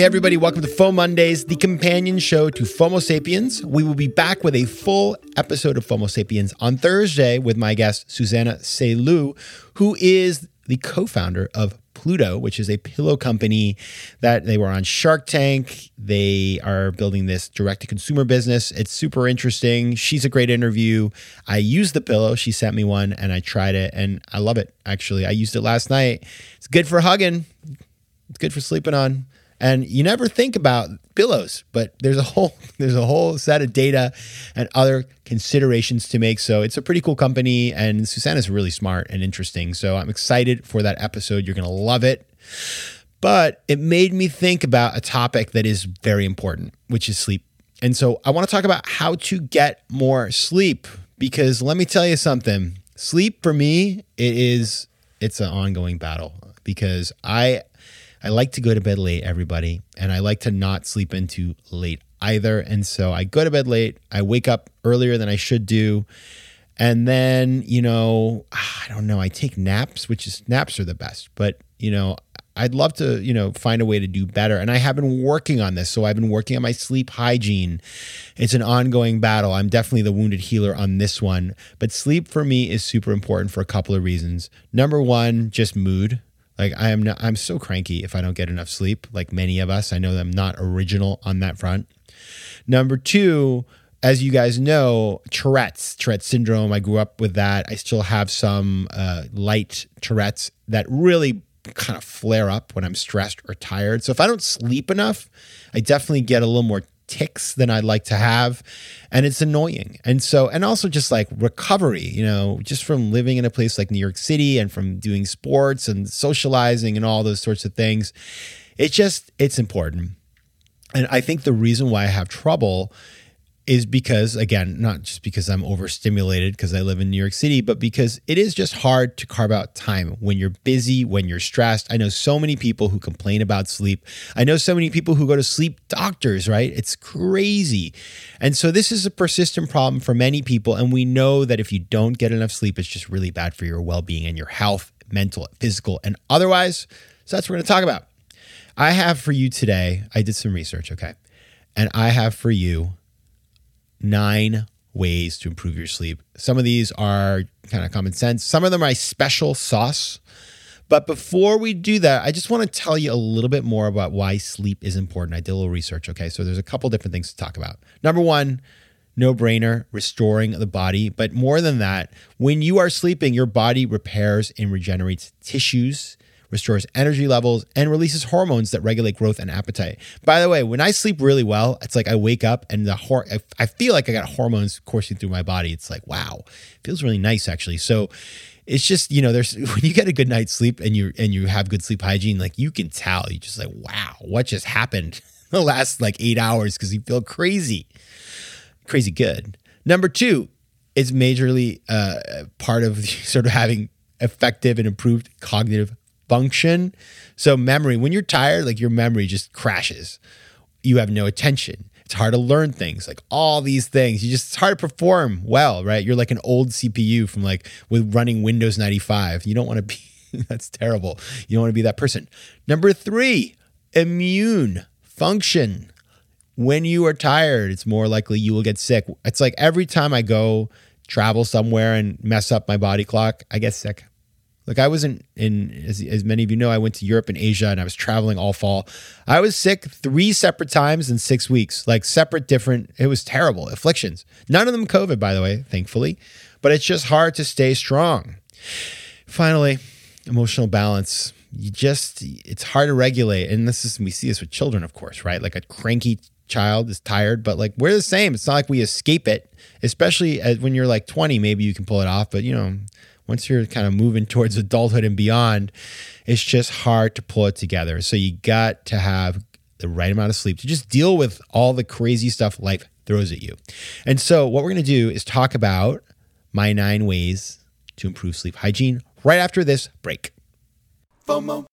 Hey, everybody, welcome to FOMO Mondays, the companion show to FOMO Sapiens. We will be back with a full episode of FOMO Sapiens on Thursday with my guest, Susanna Selu, who is the co founder of Pluto, which is a pillow company that they were on Shark Tank. They are building this direct to consumer business. It's super interesting. She's a great interview. I used the pillow. She sent me one and I tried it and I love it, actually. I used it last night. It's good for hugging, it's good for sleeping on and you never think about pillows but there's a whole there's a whole set of data and other considerations to make. So it's a pretty cool company and susanna's really smart and interesting. So i'm excited for that episode. You're to love it. But it made me think about a topic that is very important which is sleep. And so i want to talk about how to get more sleep because let me tell you something. Sleep for me it is it's an ongoing battle because i I like to go to bed late, everybody, and I like to not sleep into late either. And so I go to bed late, I wake up earlier than I should do. And then, you know, I don't know, I take naps, which is naps are the best, but, you know, I'd love to, you know, find a way to do better. And I have been working on this. So I've been working on my sleep hygiene. It's an ongoing battle. I'm definitely the wounded healer on this one. But sleep for me is super important for a couple of reasons. Number one, just mood. Like I am not, I'm so cranky if I don't get enough sleep, like many of us. I know I'm not original on that front. Number two, as you guys know, Tourette's, Tourette's syndrome. I grew up with that. I still have some uh, light Tourette's that really kind of flare up when I'm stressed or tired. So if I don't sleep enough, I definitely get a little more tics than I'd like to have. And it's annoying. And so, and also just like recovery, you know, just from living in a place like New York City and from doing sports and socializing and all those sorts of things. It's just, it's important. And I think the reason why I have trouble is because again not just because i'm overstimulated because i live in new york city but because it is just hard to carve out time when you're busy when you're stressed. I know so many people who complain about sleep. I know so many people who go to sleep doctors right? It's crazy. And so this is a persistent problem for many people and we know that if you don't get enough sleep it's just really bad for your well-being and your health mental physical and otherwise. So that's what we're going to talk about. I have for you today i did some research okay? And i have for you nine ways to improve your sleep. Some of these are kind of common sense, some of them are special sauce. But before we do that, I just want to tell you a little bit more about why sleep is important. I did a little research. Okay. So there's a couple different things to talk about. Number one, no brainer, restoring the body. But more than that, when you are sleeping, your body repairs and regenerates tissues restores energy levels, and releases hormones that regulate growth and appetite. By the way, when I sleep really well, it's like I wake up and the hor- I feel like I got hormones coursing through my body. It's like, wow, it feels really nice actually. So it's just, you know, there's when you get a good night's sleep and you and you have good sleep hygiene, like you can tell, you just like, wow, what just happened the last like eight hours because you feel crazy, crazy good. Number two, it's majorly uh, part of sort of having effective and improved cognitive function. So, memory, when you're tired, like your memory just crashes. You have no attention. It's hard to learn things, like all these things. You just, it's hard to perform well, right? You're like an old CPU from like with running Windows 95. You don't want to be, that's terrible. You don't want to be that person. Number three, immune function. When you are tired, it's more likely you will get sick. It's like every time I go travel somewhere and mess up my body clock, I get sick. Like I wasn't in, as, as many of you know, I went to Europe and Asia and I was traveling all fall. I was sick three separate times in six weeks, like separate, different. It was terrible afflictions. None of them COVID, by the way, thankfully, but it's just hard to stay strong. Finally, emotional balance. You just, it's hard to regulate. And this is, we see this with children, of course, right? Like a cranky child is tired, but like we're the same. It's not like we escape it, especially when you're like 20, maybe you can pull it off, but you know, once you're kind of moving towards adulthood and beyond, it's just hard to pull it together. So you got to have the right amount of sleep to just deal with all the crazy stuff life throws at you. And so, what we're going to do is talk about my nine ways to improve sleep hygiene right after this break. FOMO.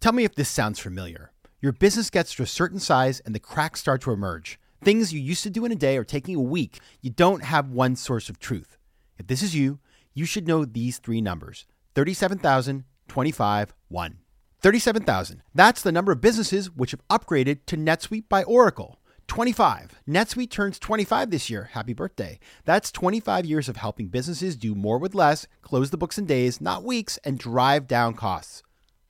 Tell me if this sounds familiar. Your business gets to a certain size and the cracks start to emerge. Things you used to do in a day are taking a week. You don't have one source of truth. If this is you, you should know these three numbers 37,000, 25, 1. 37,000. That's the number of businesses which have upgraded to NetSuite by Oracle. 25. NetSuite turns 25 this year. Happy birthday. That's 25 years of helping businesses do more with less, close the books in days, not weeks, and drive down costs.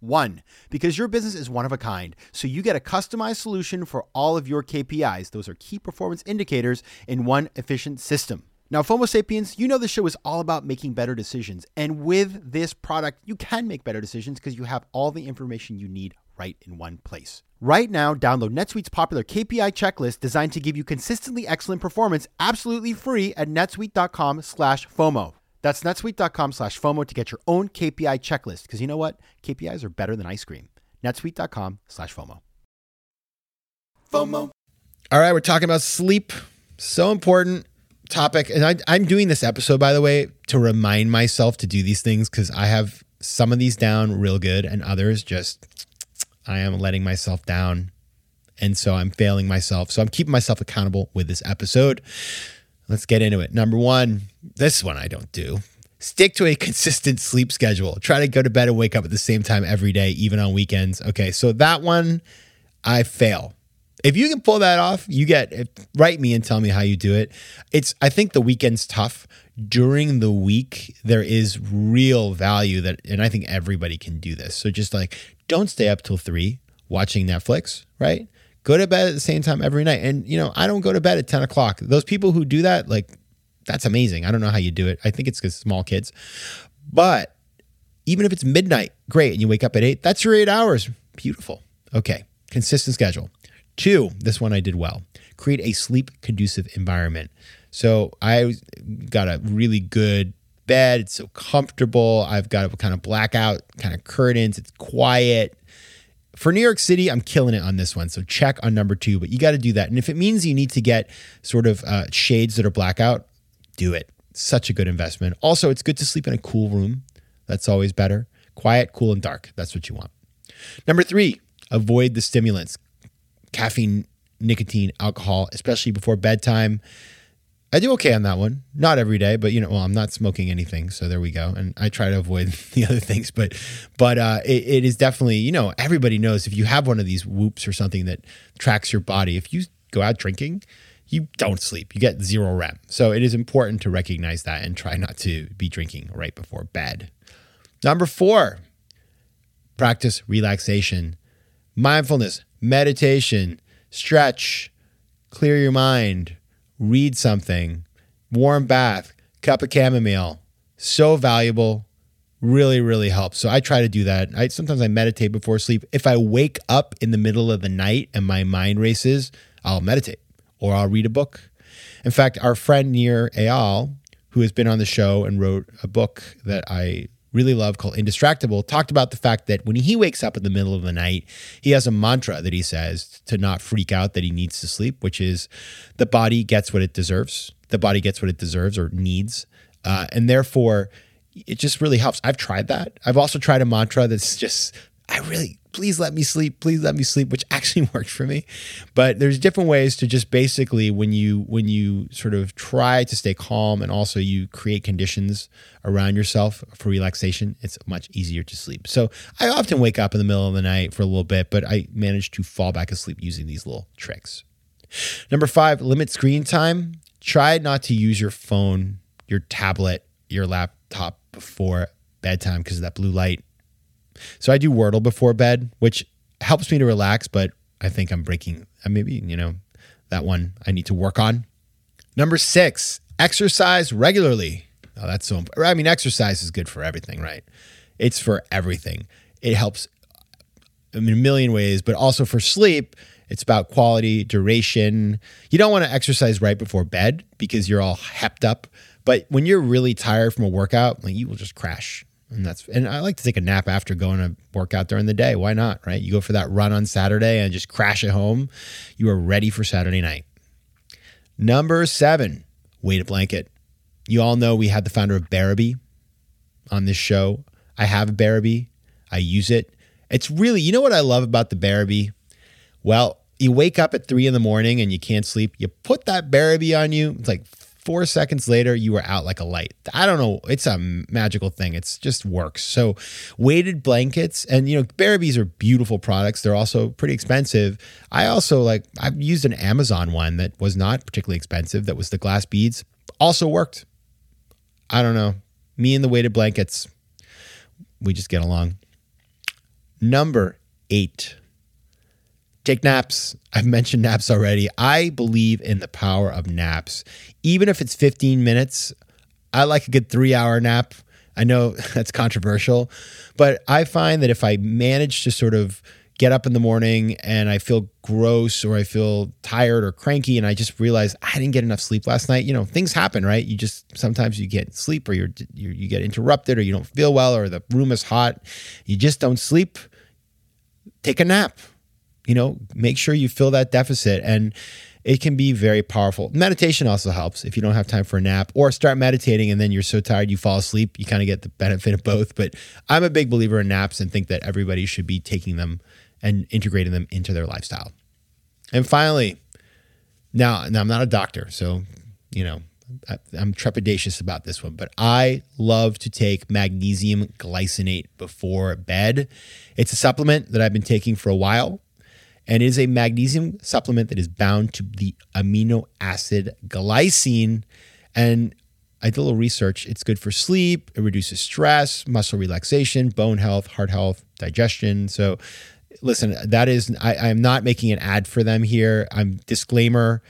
One, because your business is one of a kind, so you get a customized solution for all of your KPIs. Those are key performance indicators in one efficient system. Now, FOMO Sapiens, you know the show is all about making better decisions. And with this product, you can make better decisions because you have all the information you need right in one place. Right now, download NetSuite's popular KPI checklist designed to give you consistently excellent performance absolutely free at netsuite.com slash FOMO. That's netsuite.com slash FOMO to get your own KPI checklist because you know what? KPIs are better than ice cream. netsuite.com slash FOMO. FOMO. All right, we're talking about sleep. So important topic. And I, I'm doing this episode, by the way, to remind myself to do these things because I have some of these down real good and others just I am letting myself down. And so I'm failing myself. So I'm keeping myself accountable with this episode. Let's get into it. Number one, this one I don't do. Stick to a consistent sleep schedule. Try to go to bed and wake up at the same time every day, even on weekends. Okay, so that one I fail. If you can pull that off, you get write me and tell me how you do it. It's I think the weekend's tough. During the week, there is real value that, and I think everybody can do this. So just like don't stay up till three watching Netflix, right? Go to bed at the same time every night. And, you know, I don't go to bed at 10 o'clock. Those people who do that, like, that's amazing. I don't know how you do it. I think it's because small kids. But even if it's midnight, great. And you wake up at eight, that's your eight hours. Beautiful. Okay. Consistent schedule. Two, this one I did well. Create a sleep conducive environment. So I got a really good bed. It's so comfortable. I've got a kind of blackout kind of curtains. It's quiet. For New York City, I'm killing it on this one. So check on number two, but you got to do that. And if it means you need to get sort of uh, shades that are blackout, do it. Such a good investment. Also, it's good to sleep in a cool room. That's always better. Quiet, cool, and dark. That's what you want. Number three, avoid the stimulants caffeine, nicotine, alcohol, especially before bedtime. I do okay on that one. Not every day, but you know, well, I'm not smoking anything, so there we go. And I try to avoid the other things, but but uh, it, it is definitely you know everybody knows if you have one of these Whoops or something that tracks your body, if you go out drinking, you don't sleep. You get zero REM. So it is important to recognize that and try not to be drinking right before bed. Number four, practice relaxation, mindfulness, meditation, stretch, clear your mind read something, warm bath, cup of chamomile. So valuable. Really, really helps. So I try to do that. I sometimes I meditate before sleep. If I wake up in the middle of the night and my mind races, I'll meditate or I'll read a book. In fact, our friend Nir Eyal, who has been on the show and wrote a book that I really love called Indistractable talked about the fact that when he wakes up in the middle of the night, he has a mantra that he says to not freak out that he needs to sleep, which is the body gets what it deserves. The body gets what it deserves or needs. Uh, and therefore, it just really helps. I've tried that. I've also tried a mantra that's just, I really, please let me sleep please let me sleep which actually worked for me. But there's different ways to just basically when you when you sort of try to stay calm and also you create conditions around yourself for relaxation it's much easier to sleep. So i often wake up in the middle of the night for a little bit but i manage to fall back asleep using these little tricks. Number five limit screen time. Try not to use your phone your tablet your laptop before bedtime because of that blue light so I do Wordle before bed, which helps me to relax, but I think I'm breaking, uh, maybe, you know, that one I need to work on. Number six, exercise regularly. Oh, that's so important. I mean, exercise is good for everything, right? It's for everything. It helps in a million ways, but also for sleep. It's about quality, duration. You don't want to exercise right before bed because you're all hepped up But when you're really tired from a workout, like you will just crash. And that's and I like to take a nap after going to workout during the day. Why not? Right? You go for that run on Saturday and just crash at home. You are ready for Saturday night. Number seven, weighted blanket. You all know we had the founder of Bearaby on this show. I have a Bearaby. I use it. It's really, you know what I love about the Bearaby? Well, you wake up at three in the morning and you can't sleep. You put that Bearaby on you. It's like four seconds later, you were out like a light. I don't know. It's a magical thing. It's just works. So, weighted blankets and you know, Bearabys are beautiful products. They're also pretty expensive. I also like. I've used an Amazon one that was not particularly expensive. That was the glass beads. Also worked. I don't know. Me and the weighted blankets, we just get along. Number eight Take naps. I've mentioned naps already. I believe in the power of naps. Even if it's 15 minutes, I like a good three hour nap. I know that's controversial, but I find that if I manage to sort of get up in the morning and I feel gross or I feel tired or cranky and I just realize I didn't get enough sleep last night, you know, things happen, right? You just sometimes you get sleep or you're, you you get interrupted or you don't feel well or the room is hot. You just don't sleep. Take a nap you know, make sure you fill that deficit and it can be very powerful. Meditation also helps if you don't have time for a nap or start meditating and then you're so tired you fall asleep. You kind of get the benefit of both. But I'm a big believer in naps and think that everybody should be taking them and integrating them into their lifestyle. And finally, now, now I'm not a doctor, so, you know, I, I'm trepidatious about this one, but I love to take magnesium glycinate before bed. It's a supplement that I've been taking for a while and it is a magnesium supplement that is bound to the amino acid glycine. And I did a little research. It's good for sleep, it reduces stress, muscle relaxation, bone health, heart health, digestion. So, listen, that is, I, am not making an ad for them here. I'm disclaimer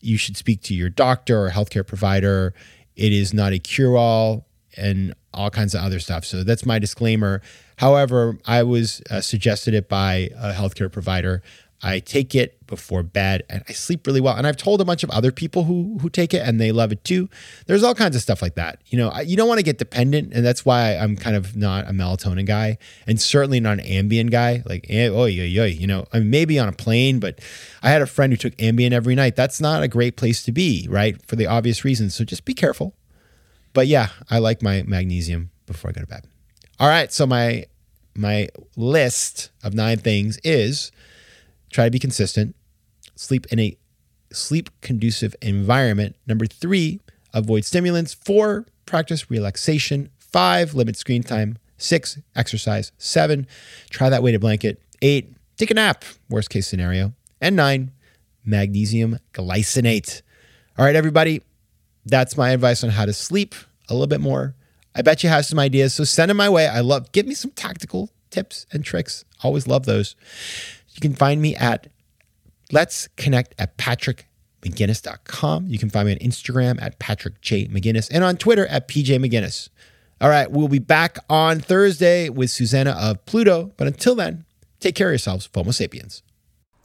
you should speak to your doctor or healthcare provider. It is not a cure all and all kinds of other stuff. So, that's my disclaimer. However, I was uh, suggested it by a healthcare provider. I take it before bed and I sleep really well. And I've told a bunch of other people who who take it and they love it too. There's all kinds of stuff like that. You know, I, you don't want to get dependent, and that's why I'm kind of not a melatonin guy, and certainly not an Ambien guy. Like, oh yeah, yeah, you know, I mean, maybe on a plane, but I had a friend who took Ambien every night. That's not a great place to be, right? For the obvious reasons. So just be careful. But yeah, I like my magnesium before I go to bed. All right, so my my list of nine things is Try to be consistent. Sleep in a sleep conducive environment. Number three, avoid stimulants. Four, practice relaxation. Five, limit screen time. Six, exercise. Seven, try that weighted blanket. Eight, take a nap, worst case scenario. And nine, magnesium glycinate. All right, everybody, that's my advice on how to sleep a little bit more. I bet you have some ideas, so send them my way. I love, give me some tactical tips and tricks. Always love those. You can find me at let's connect at patrickmcginnis.com. You can find me on Instagram at Patrick J. McGinnis and on Twitter at PJ McGinnis. All right, we'll be back on Thursday with Susanna of Pluto. But until then, take care of yourselves, FOMO sapiens.